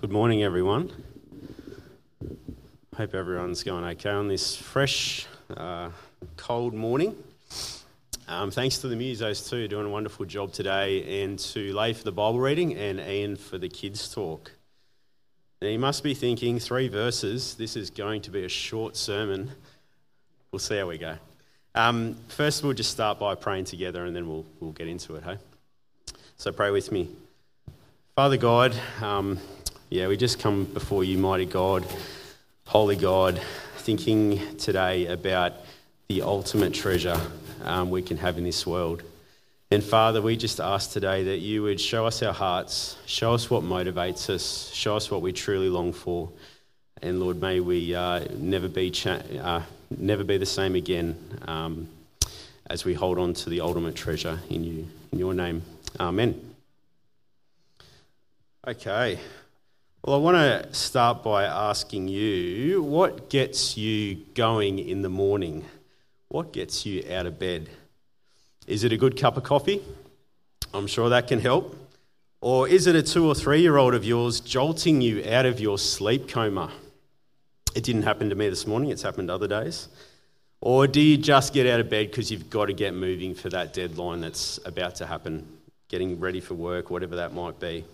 Good morning, everyone. Hope everyone's going okay on this fresh, uh, cold morning. Um, thanks to the musos too, doing a wonderful job today, and to Lay for the Bible reading and Ian for the kids' talk. Now you must be thinking, three verses. This is going to be a short sermon. We'll see how we go. Um, first, we'll just start by praying together, and then we'll we'll get into it. Hey, so pray with me, Father God. Um, yeah, we just come before you, mighty God, holy God, thinking today about the ultimate treasure um, we can have in this world. And Father, we just ask today that you would show us our hearts, show us what motivates us, show us what we truly long for. And Lord, may we uh, never, be cha- uh, never be the same again um, as we hold on to the ultimate treasure in you. In your name, amen. Okay. Well, I want to start by asking you what gets you going in the morning? What gets you out of bed? Is it a good cup of coffee? I'm sure that can help. Or is it a two or three year old of yours jolting you out of your sleep coma? It didn't happen to me this morning, it's happened other days. Or do you just get out of bed because you've got to get moving for that deadline that's about to happen, getting ready for work, whatever that might be?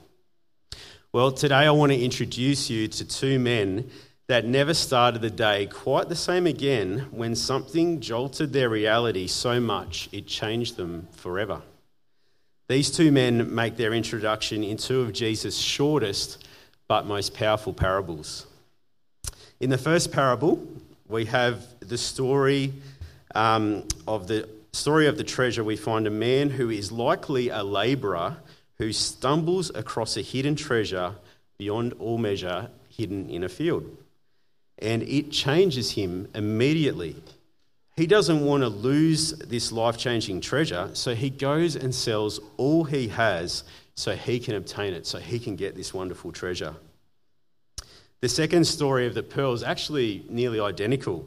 Well, today I want to introduce you to two men that never started the day quite the same again when something jolted their reality so much it changed them forever. These two men make their introduction in two of Jesus' shortest but most powerful parables. In the first parable, we have the story um, of the story of the treasure. We find a man who is likely a labourer who stumbles across a hidden treasure beyond all measure hidden in a field. And it changes him immediately. He doesn't want to lose this life changing treasure, so he goes and sells all he has so he can obtain it, so he can get this wonderful treasure. The second story of the pearl is actually nearly identical.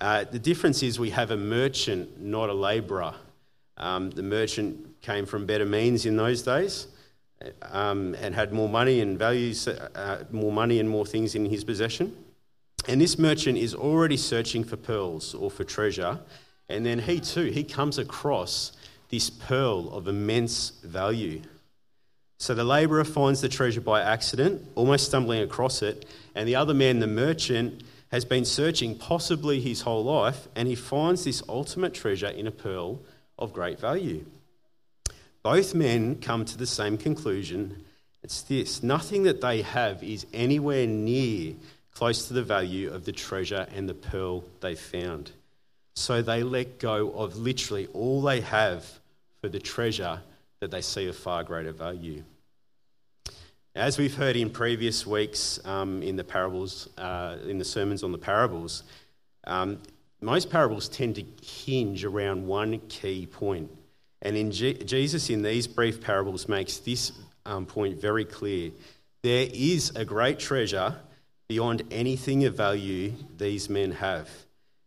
Uh, the difference is we have a merchant, not a labourer. Um, the merchant came from better means in those days um, and had more money and values, uh, more money and more things in his possession. And this merchant is already searching for pearls or for treasure. And then he too, he comes across this pearl of immense value. So the labourer finds the treasure by accident, almost stumbling across it. And the other man, the merchant, has been searching possibly his whole life, and he finds this ultimate treasure in a pearl of great value. Both men come to the same conclusion. It's this nothing that they have is anywhere near close to the value of the treasure and the pearl they found. So they let go of literally all they have for the treasure that they see of far greater value. As we've heard in previous weeks um, in the parables, uh, in the sermons on the parables, um, most parables tend to hinge around one key point. And in Jesus, in these brief parables, makes this um, point very clear. There is a great treasure beyond anything of value these men have.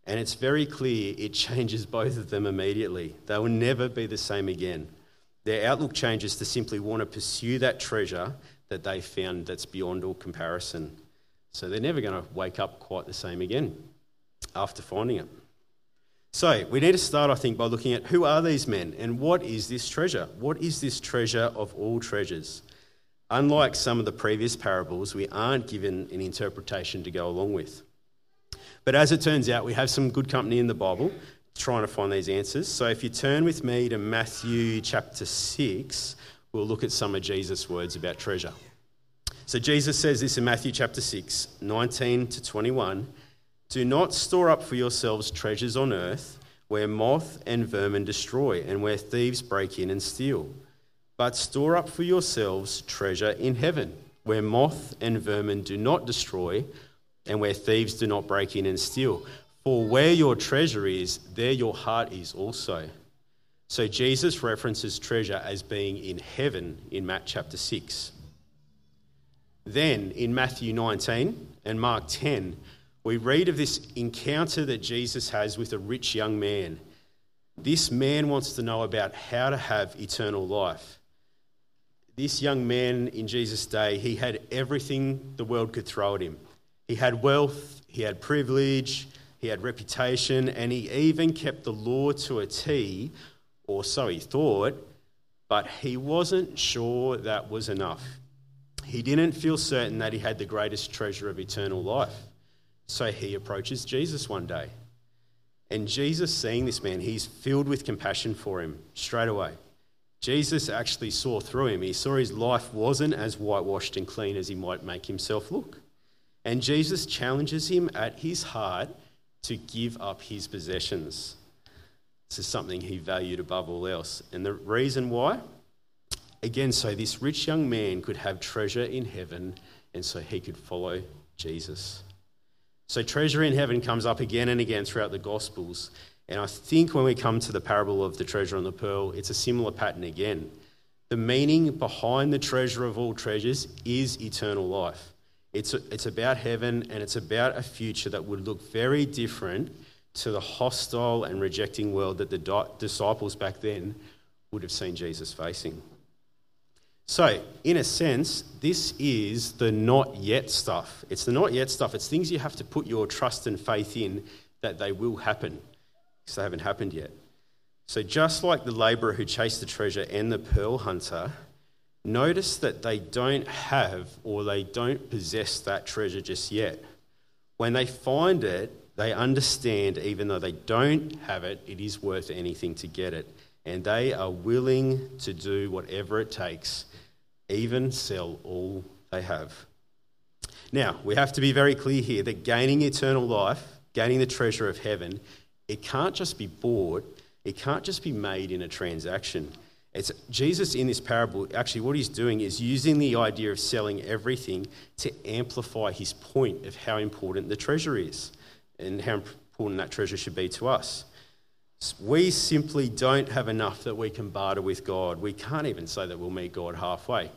And it's very clear it changes both of them immediately. They will never be the same again. Their outlook changes to simply want to pursue that treasure that they found that's beyond all comparison. So they're never going to wake up quite the same again after finding it. So we need to start, I think, by looking at who are these men and what is this treasure? What is this treasure of all treasures? Unlike some of the previous parables, we aren't given an interpretation to go along with. But as it turns out, we have some good company in the Bible trying to find these answers. So if you turn with me to Matthew chapter 6, we'll look at some of Jesus' words about treasure. So Jesus says this in Matthew chapter 6, 19 to 21. Do not store up for yourselves treasures on earth where moth and vermin destroy and where thieves break in and steal. But store up for yourselves treasure in heaven where moth and vermin do not destroy and where thieves do not break in and steal. For where your treasure is, there your heart is also. So Jesus references treasure as being in heaven in Matt chapter 6. Then in Matthew 19 and Mark 10, we read of this encounter that Jesus has with a rich young man. This man wants to know about how to have eternal life. this young man in Jesus' day, he had everything the world could throw at him. He had wealth, he had privilege, he had reputation, and he even kept the law to a T, or so he thought, but he wasn't sure that was enough. He didn't feel certain that he had the greatest treasure of eternal life. So he approaches Jesus one day. And Jesus, seeing this man, he's filled with compassion for him straight away. Jesus actually saw through him. He saw his life wasn't as whitewashed and clean as he might make himself look. And Jesus challenges him at his heart to give up his possessions. This is something he valued above all else. And the reason why? Again, so this rich young man could have treasure in heaven and so he could follow Jesus. So, treasure in heaven comes up again and again throughout the Gospels. And I think when we come to the parable of the treasure and the pearl, it's a similar pattern again. The meaning behind the treasure of all treasures is eternal life. It's, it's about heaven and it's about a future that would look very different to the hostile and rejecting world that the di- disciples back then would have seen Jesus facing. So, in a sense, this is the not yet stuff. It's the not yet stuff. It's things you have to put your trust and faith in that they will happen because they haven't happened yet. So, just like the labourer who chased the treasure and the pearl hunter, notice that they don't have or they don't possess that treasure just yet. When they find it, they understand, even though they don't have it, it is worth anything to get it. And they are willing to do whatever it takes even sell all they have. Now, we have to be very clear here that gaining eternal life, gaining the treasure of heaven, it can't just be bought, it can't just be made in a transaction. It's Jesus in this parable, actually, what he's doing is using the idea of selling everything to amplify his point of how important the treasure is and how important that treasure should be to us. We simply don't have enough that we can barter with God. We can't even say that we'll meet God halfway.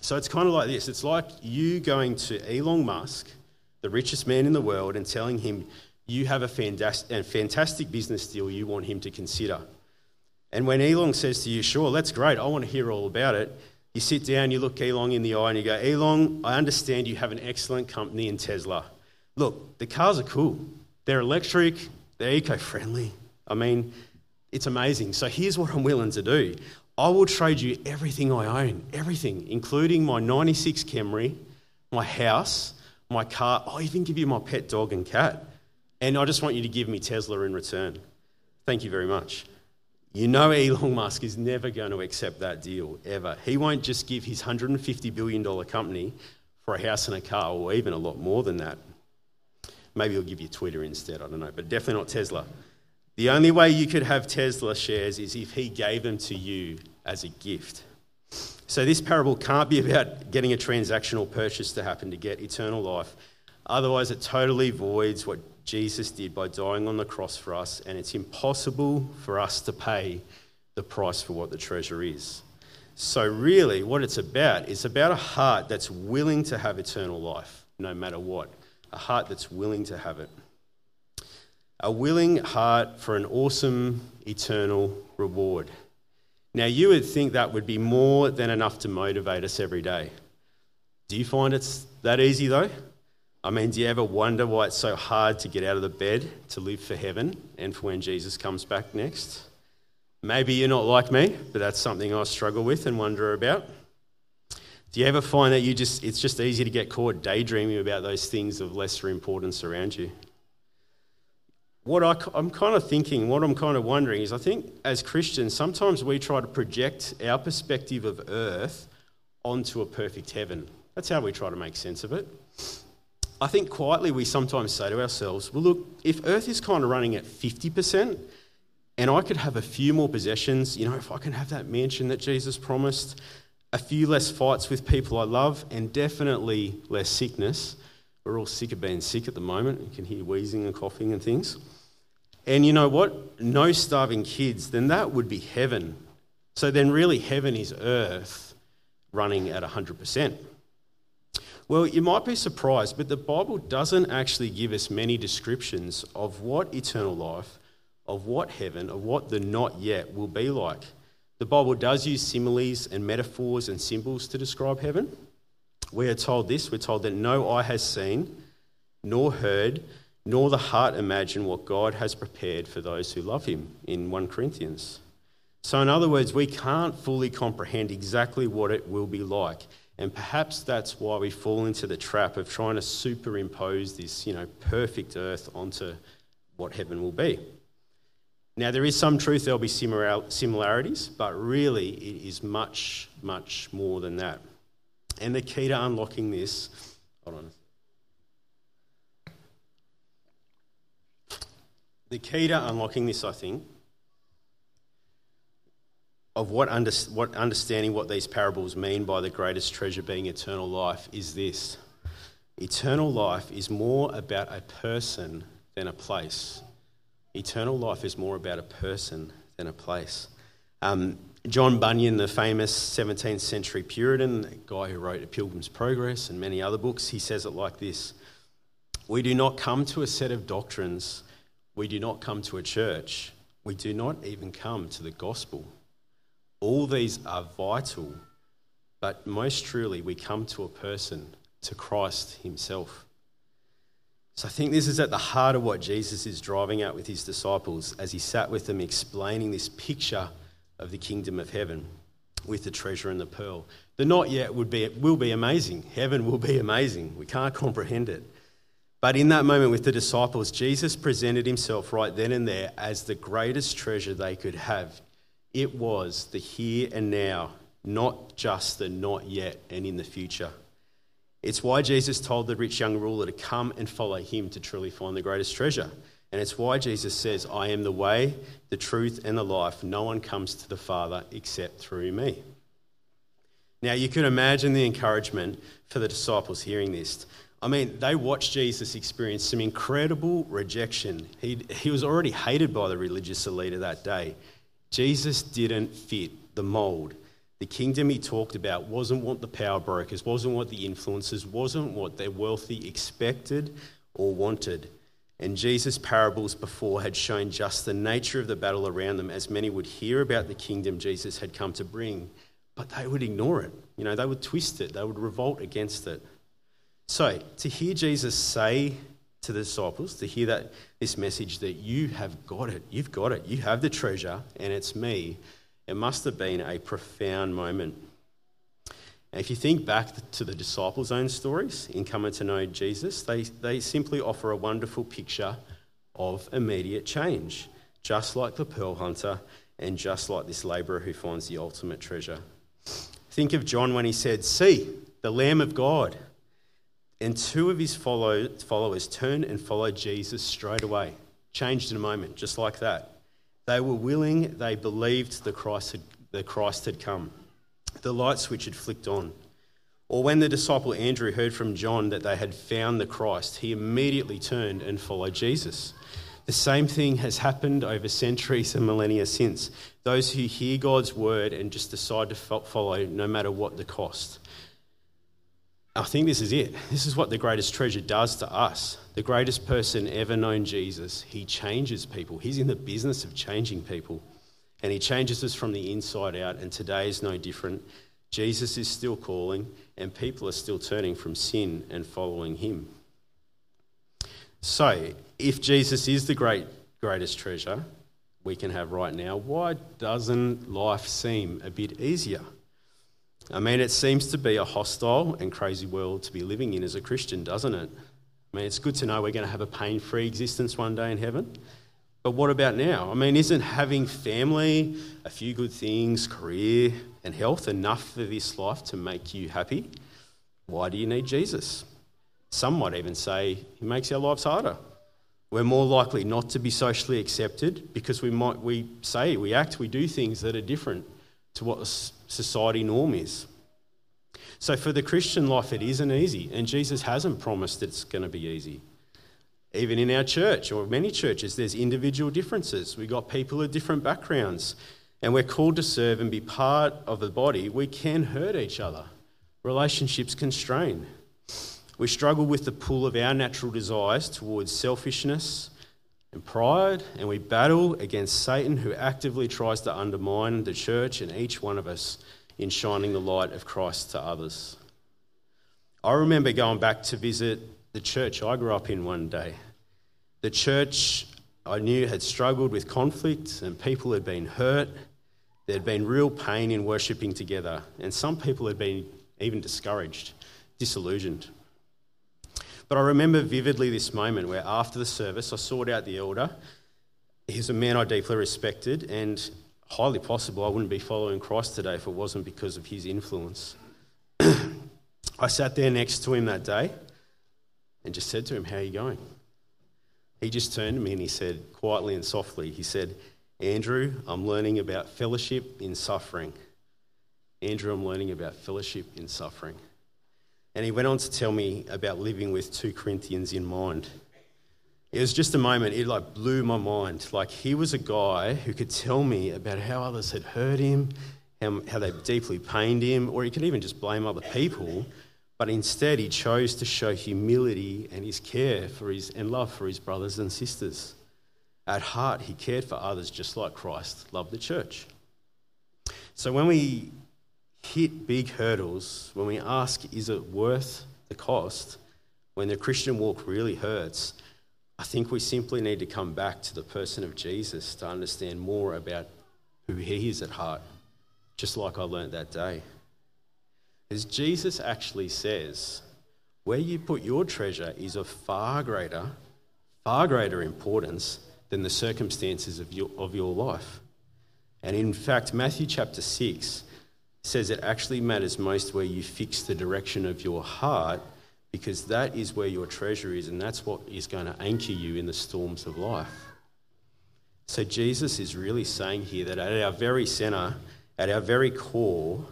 So it's kind of like this it's like you going to Elon Musk, the richest man in the world, and telling him you have a fantastic business deal you want him to consider. And when Elon says to you, Sure, that's great, I want to hear all about it, you sit down, you look Elon in the eye, and you go, Elon, I understand you have an excellent company in Tesla. Look, the cars are cool. They're electric, they're eco friendly, I mean, it's amazing. So here's what I'm willing to do I will trade you everything I own, everything, including my 96 Camry, my house, my car. I'll even give you my pet dog and cat. And I just want you to give me Tesla in return. Thank you very much. You know, Elon Musk is never going to accept that deal, ever. He won't just give his $150 billion company for a house and a car, or even a lot more than that. Maybe he'll give you Twitter instead, I don't know, but definitely not Tesla. The only way you could have Tesla shares is if he gave them to you as a gift. So, this parable can't be about getting a transactional purchase to happen to get eternal life. Otherwise, it totally voids what Jesus did by dying on the cross for us, and it's impossible for us to pay the price for what the treasure is. So, really, what it's about is about a heart that's willing to have eternal life, no matter what. A heart that's willing to have it a willing heart for an awesome eternal reward. Now, you would think that would be more than enough to motivate us every day. Do you find it's that easy though? I mean, do you ever wonder why it's so hard to get out of the bed to live for heaven and for when Jesus comes back next? Maybe you're not like me, but that's something I struggle with and wonder about. Do you ever find that you just it's just easy to get caught daydreaming about those things of lesser importance around you? What I, am kind of thinking, what I'm kind of wondering is I think as Christians, sometimes we try to project our perspective of earth onto a perfect heaven. That's how we try to make sense of it. I think quietly we sometimes say to ourselves, well, look, if earth is kind of running at 50%, and I could have a few more possessions, you know, if I can have that mansion that Jesus promised, a few less fights with people I love, and definitely less sickness, we're all sick of being sick at the moment. You can hear wheezing and coughing and things. And you know what? No starving kids, then that would be heaven. So then, really, heaven is earth running at 100%. Well, you might be surprised, but the Bible doesn't actually give us many descriptions of what eternal life, of what heaven, of what the not yet will be like. The Bible does use similes and metaphors and symbols to describe heaven. We are told this we're told that no eye has seen, nor heard, nor the heart imagine what God has prepared for those who love him in 1 Corinthians. So, in other words, we can't fully comprehend exactly what it will be like. And perhaps that's why we fall into the trap of trying to superimpose this, you know, perfect earth onto what heaven will be. Now, there is some truth, there'll be similarities, but really it is much, much more than that. And the key to unlocking this, hold on. The key to unlocking this, I think, of what, under, what understanding what these parables mean by the greatest treasure being eternal life is this eternal life is more about a person than a place. Eternal life is more about a person than a place. Um, John Bunyan, the famous 17th century Puritan, the guy who wrote A Pilgrim's Progress and many other books, he says it like this We do not come to a set of doctrines, we do not come to a church, we do not even come to the gospel. All these are vital, but most truly, we come to a person, to Christ Himself. So I think this is at the heart of what Jesus is driving at with His disciples as He sat with them explaining this picture of the kingdom of heaven with the treasure and the pearl. The not yet would be, will be amazing. Heaven will be amazing. We can't comprehend it. But in that moment with the disciples, Jesus presented himself right then and there as the greatest treasure they could have it was the here and now, not just the not yet and in the future. It's why Jesus told the rich young ruler to come and follow him to truly find the greatest treasure. And it's why Jesus says, I am the way, the truth, and the life. No one comes to the Father except through me. Now, you can imagine the encouragement for the disciples hearing this. I mean, they watched Jesus experience some incredible rejection. He, he was already hated by the religious elite of that day. Jesus didn't fit the mold. The kingdom he talked about wasn't what the power brokers, wasn't what the influencers, wasn't what their wealthy expected or wanted. And Jesus' parables before had shown just the nature of the battle around them, as many would hear about the kingdom Jesus had come to bring, but they would ignore it. You know, they would twist it, they would revolt against it. So, to hear Jesus say to the disciples to hear that this message that you have got it, you've got it, you have the treasure, and it's me. It must have been a profound moment. And if you think back to the disciples' own stories in coming to know Jesus, they, they simply offer a wonderful picture of immediate change, just like the pearl hunter and just like this labourer who finds the ultimate treasure. Think of John when he said, See, the Lamb of God and two of his follow, followers turned and followed Jesus straight away. Changed in a moment, just like that. They were willing, they believed the Christ had, the Christ had come. The light switch had flicked on. Or when the disciple Andrew heard from John that they had found the Christ, he immediately turned and followed Jesus. The same thing has happened over centuries and millennia since. Those who hear God's word and just decide to follow no matter what the cost. I think this is it. This is what the greatest treasure does to us. The greatest person ever known, Jesus, he changes people. He's in the business of changing people. And he changes us from the inside out. And today is no different. Jesus is still calling, and people are still turning from sin and following him. So, if Jesus is the great, greatest treasure we can have right now, why doesn't life seem a bit easier? I mean, it seems to be a hostile and crazy world to be living in as a Christian, doesn't it? I mean, it's good to know we're going to have a pain free existence one day in heaven. But what about now? I mean, isn't having family, a few good things, career, and health enough for this life to make you happy? Why do you need Jesus? Some might even say he makes our lives harder. We're more likely not to be socially accepted because we might we say, we act, we do things that are different to what society norm is. So for the Christian life, it isn't easy, and Jesus hasn't promised it's going to be easy. Even in our church, or many churches, there's individual differences. We've got people of different backgrounds, and we're called to serve and be part of the body. We can hurt each other. Relationships can strain. We struggle with the pull of our natural desires towards selfishness, and pride, and we battle against Satan who actively tries to undermine the church and each one of us in shining the light of Christ to others. I remember going back to visit the church I grew up in one day. The church I knew had struggled with conflict and people had been hurt. There'd been real pain in worshipping together, and some people had been even discouraged, disillusioned. But I remember vividly this moment where after the service, I sought out the elder. He's a man I deeply respected, and highly possible I wouldn't be following Christ today if it wasn't because of his influence. I sat there next to him that day and just said to him, How are you going? He just turned to me and he said, quietly and softly, he said, Andrew, I'm learning about fellowship in suffering. Andrew, I'm learning about fellowship in suffering. And he went on to tell me about living with 2 Corinthians in mind. It was just a moment, it like blew my mind. Like he was a guy who could tell me about how others had hurt him, how, how they deeply pained him, or he could even just blame other people. But instead, he chose to show humility and his care for his, and love for his brothers and sisters. At heart, he cared for others just like Christ loved the church. So when we hit big hurdles, when we ask, is it worth the cost, when the Christian walk really hurts, I think we simply need to come back to the person of Jesus to understand more about who he is at heart, just like I learned that day. As Jesus actually says, where you put your treasure is of far greater, far greater importance than the circumstances of your, of your life. And in fact, Matthew chapter 6 says it actually matters most where you fix the direction of your heart because that is where your treasure is and that's what is going to anchor you in the storms of life. So Jesus is really saying here that at our very center, at our very core,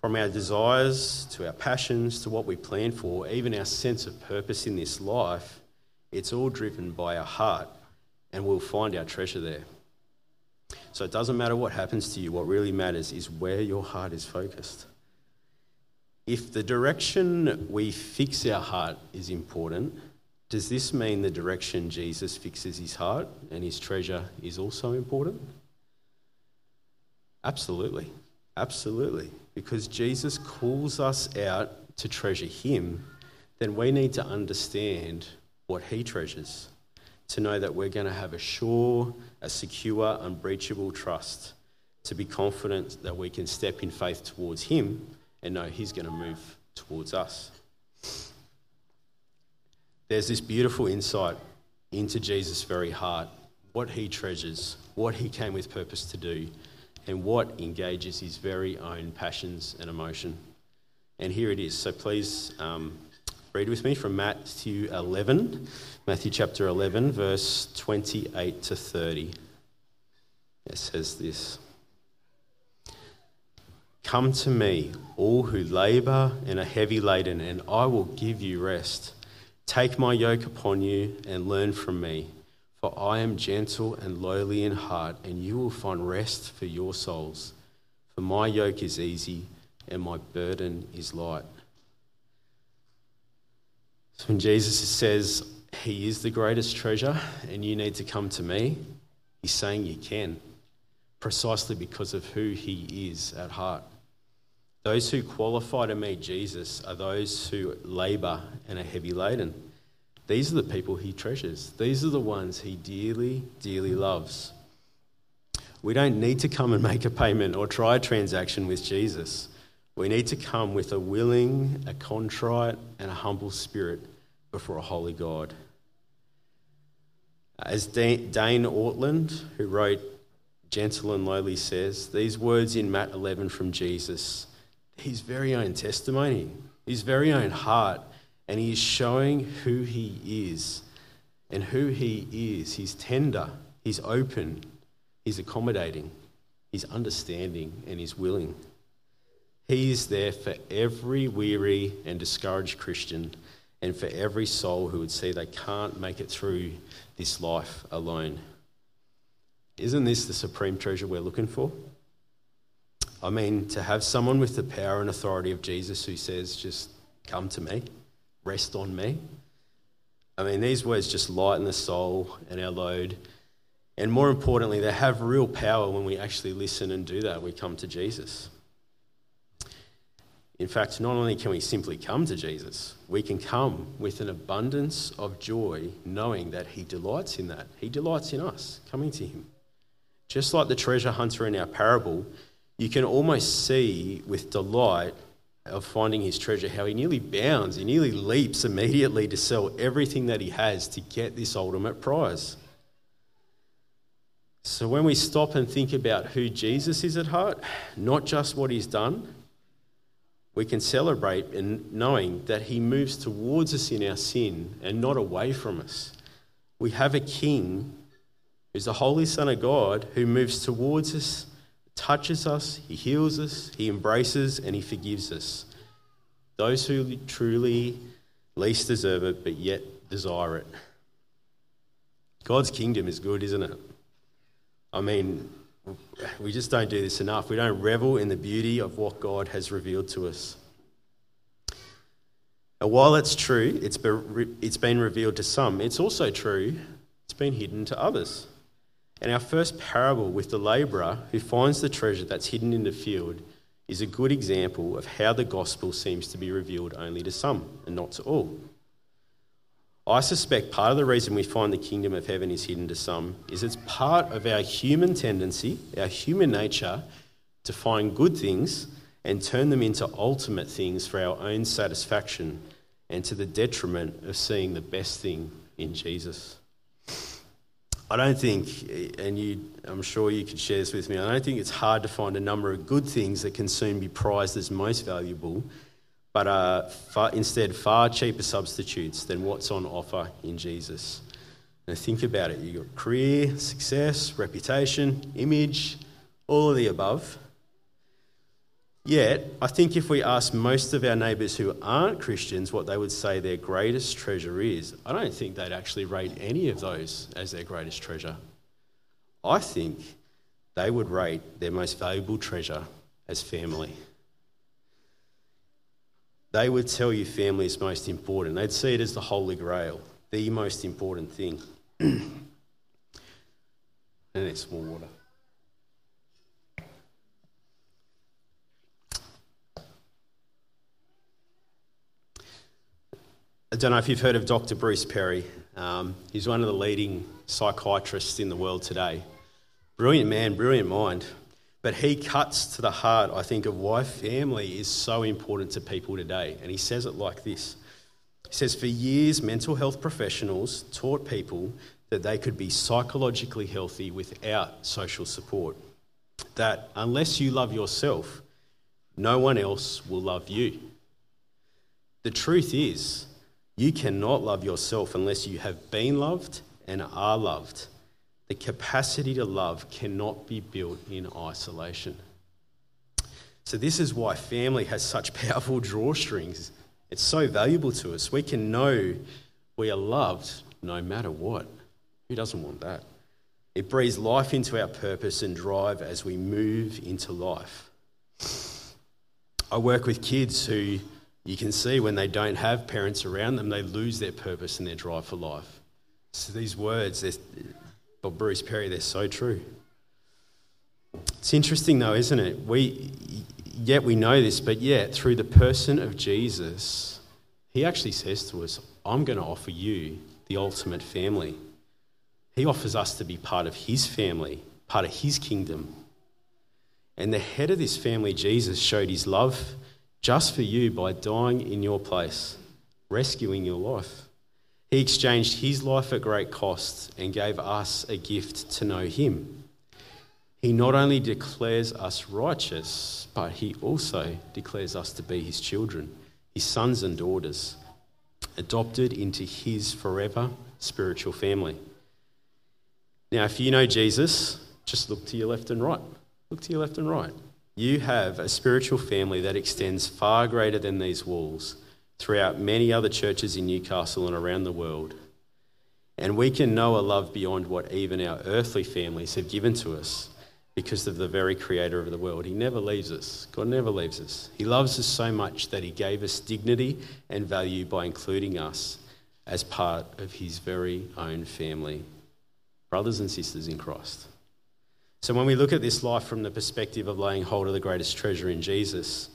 from our desires to our passions to what we plan for, even our sense of purpose in this life, it's all driven by our heart and we'll find our treasure there. So it doesn't matter what happens to you, what really matters is where your heart is focused. If the direction we fix our heart is important, does this mean the direction Jesus fixes his heart and his treasure is also important? Absolutely. Absolutely. Because Jesus calls us out to treasure him, then we need to understand what he treasures to know that we're going to have a sure, a secure, unbreachable trust, to be confident that we can step in faith towards Him and know He's going to move towards us. There's this beautiful insight into Jesus' very heart, what He treasures, what He came with purpose to do, and what engages His very own passions and emotion. And here it is. So please um, read with me from Matthew 11. Matthew chapter 11, verse 28 to 30. It says this Come to me, all who labour and are heavy laden, and I will give you rest. Take my yoke upon you and learn from me, for I am gentle and lowly in heart, and you will find rest for your souls. For my yoke is easy and my burden is light. So when Jesus says, he is the greatest treasure, and you need to come to me. He's saying you can, precisely because of who He is at heart. Those who qualify to meet Jesus are those who labour and are heavy laden. These are the people He treasures, these are the ones He dearly, dearly loves. We don't need to come and make a payment or try a transaction with Jesus. We need to come with a willing, a contrite, and a humble spirit before a holy God. As Dane Ortlund, who wrote Gentle and Lowly, says, these words in Matt 11 from Jesus, his very own testimony, his very own heart, and he is showing who he is. And who he is, he's tender, he's open, he's accommodating, he's understanding, and he's willing. He is there for every weary and discouraged Christian and for every soul who would see they can't make it through this life alone. Isn't this the supreme treasure we're looking for? I mean, to have someone with the power and authority of Jesus who says, just come to me, rest on me. I mean, these words just lighten the soul and our load. And more importantly, they have real power when we actually listen and do that. We come to Jesus. In fact, not only can we simply come to Jesus, we can come with an abundance of joy, knowing that He delights in that. He delights in us coming to Him. Just like the treasure hunter in our parable, you can almost see with delight of finding his treasure how he nearly bounds, he nearly leaps immediately to sell everything that he has to get this ultimate prize. So when we stop and think about who Jesus is at heart, not just what he's done, we can celebrate in knowing that he moves towards us in our sin and not away from us. We have a king who's the Holy Son of God who moves towards us, touches us, he heals us, he embraces, and he forgives us. Those who truly least deserve it, but yet desire it. God's kingdom is good, isn't it? I mean, we just don't do this enough. We don't revel in the beauty of what God has revealed to us. And while it's true, it's been, it's been revealed to some, it's also true, it's been hidden to others. And our first parable with the labourer who finds the treasure that's hidden in the field is a good example of how the gospel seems to be revealed only to some and not to all. I suspect part of the reason we find the kingdom of heaven is hidden to some is it's part of our human tendency, our human nature, to find good things and turn them into ultimate things for our own satisfaction and to the detriment of seeing the best thing in Jesus. I don't think, and you, I'm sure you could share this with me, I don't think it's hard to find a number of good things that can soon be prized as most valuable but are far, instead far cheaper substitutes than what's on offer in Jesus. And think about it you've got career, success, reputation, image, all of the above. Yet, I think if we ask most of our neighbours who aren't Christians what they would say their greatest treasure is, I don't think they'd actually rate any of those as their greatest treasure. I think they would rate their most valuable treasure as family they would tell you family is most important. They'd see it as the holy grail, the most important thing. and it's more water. I don't know if you've heard of Dr. Bruce Perry. Um, he's one of the leading psychiatrists in the world today. Brilliant man, brilliant mind. But he cuts to the heart, I think, of why family is so important to people today. And he says it like this He says, For years, mental health professionals taught people that they could be psychologically healthy without social support. That unless you love yourself, no one else will love you. The truth is, you cannot love yourself unless you have been loved and are loved. The capacity to love cannot be built in isolation. So, this is why family has such powerful drawstrings. It's so valuable to us. We can know we are loved no matter what. Who doesn't want that? It breathes life into our purpose and drive as we move into life. I work with kids who you can see when they don't have parents around them, they lose their purpose and their drive for life. So these words, Bruce Perry, they're so true. It's interesting, though, isn't it? We, yet we know this, but yet through the person of Jesus, he actually says to us, I'm going to offer you the ultimate family. He offers us to be part of his family, part of his kingdom. And the head of this family, Jesus, showed his love just for you by dying in your place, rescuing your life. He exchanged his life at great cost and gave us a gift to know him. He not only declares us righteous, but he also declares us to be his children, his sons and daughters, adopted into his forever spiritual family. Now, if you know Jesus, just look to your left and right. Look to your left and right. You have a spiritual family that extends far greater than these walls throughout many other churches in Newcastle and around the world. And we can know a love beyond what even our earthly families have given to us because of the very creator of the world. He never leaves us. God never leaves us. He loves us so much that he gave us dignity and value by including us as part of his very own family, brothers and sisters in Christ. So when we look at this life from the perspective of laying hold of the greatest treasure in Jesus,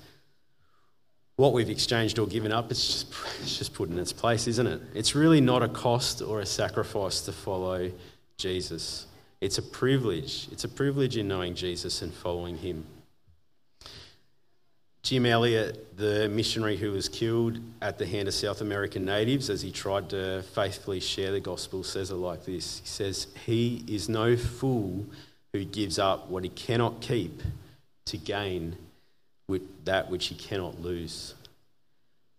what we've exchanged or given up, it's just, it's just put in its place, isn't it? It's really not a cost or a sacrifice to follow Jesus. It's a privilege. It's a privilege in knowing Jesus and following him. Jim Elliot, the missionary who was killed at the hand of South American natives as he tried to faithfully share the gospel, says it like this He says, He is no fool who gives up what he cannot keep to gain that which he cannot lose.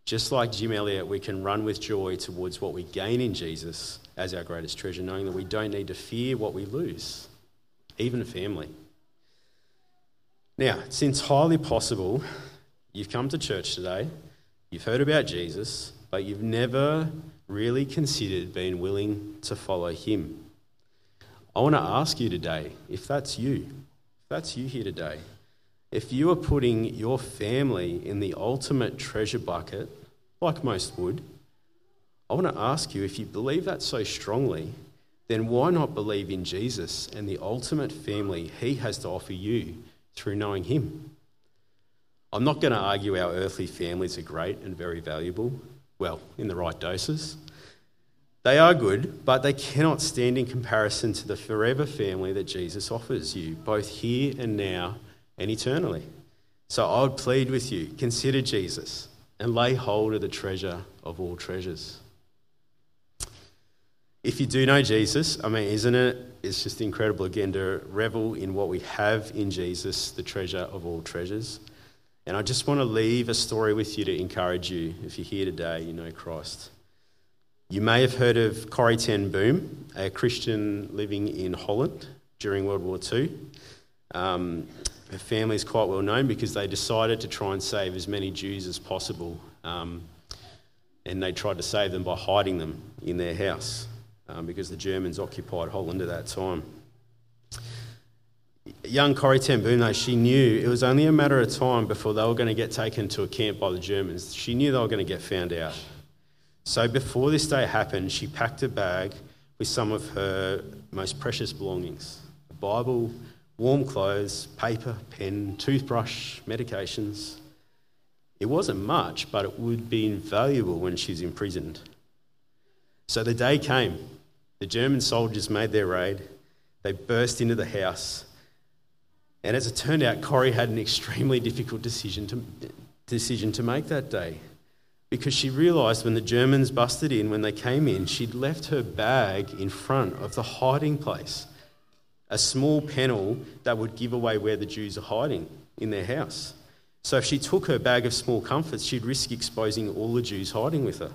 Just like Jim Elliot, we can run with joy towards what we gain in Jesus as our greatest treasure, knowing that we don't need to fear what we lose, even family. Now, since highly possible, you've come to church today, you've heard about Jesus, but you've never really considered being willing to follow him. I want to ask you today if that's you, if that's you here today, if you are putting your family in the ultimate treasure bucket, like most would, I want to ask you if you believe that so strongly, then why not believe in Jesus and the ultimate family he has to offer you through knowing him? I'm not going to argue our earthly families are great and very valuable, well, in the right doses. They are good, but they cannot stand in comparison to the forever family that Jesus offers you, both here and now and eternally. So I would plead with you consider Jesus and lay hold of the treasure of all treasures. If you do know Jesus, I mean, isn't it? It's just incredible again to revel in what we have in Jesus, the treasure of all treasures. And I just want to leave a story with you to encourage you. If you're here today, you know Christ. You may have heard of Corrie ten Boom, a Christian living in Holland during World War II. Um, her family is quite well known because they decided to try and save as many Jews as possible. Um, and they tried to save them by hiding them in their house um, because the Germans occupied Holland at that time. Young Corrie ten Boom, though, she knew it was only a matter of time before they were going to get taken to a camp by the Germans. She knew they were going to get found out. So before this day happened, she packed a bag with some of her most precious belongings a Bible, warm clothes, paper, pen, toothbrush, medications. It wasn't much, but it would be invaluable when she's imprisoned. So the day came. The German soldiers made their raid. They burst into the house. And as it turned out, Corrie had an extremely difficult decision to, decision to make that day. Because she realised when the Germans busted in, when they came in, she'd left her bag in front of the hiding place a small panel that would give away where the Jews are hiding in their house. So if she took her bag of small comforts, she'd risk exposing all the Jews hiding with her.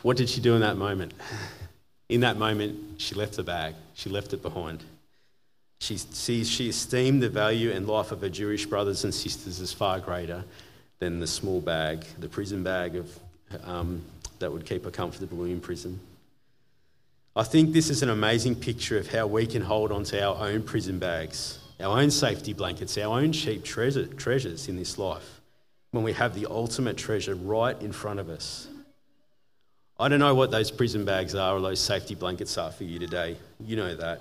What did she do in that moment? In that moment, she left the bag, she left it behind. She, sees, she esteemed the value and life of her Jewish brothers and sisters as far greater than the small bag, the prison bag of, um, that would keep her comfortable in prison. I think this is an amazing picture of how we can hold on to our own prison bags, our own safety blankets, our own cheap treasure, treasures in this life when we have the ultimate treasure right in front of us. I don't know what those prison bags are or those safety blankets are for you today. You know that.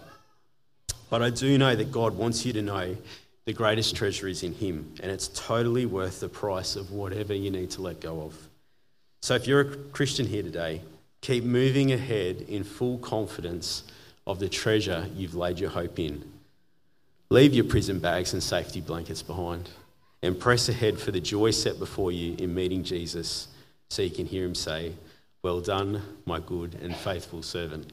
But I do know that God wants you to know the greatest treasure is in Him, and it's totally worth the price of whatever you need to let go of. So if you're a Christian here today, Keep moving ahead in full confidence of the treasure you've laid your hope in. Leave your prison bags and safety blankets behind and press ahead for the joy set before you in meeting Jesus so you can hear him say, Well done, my good and faithful servant.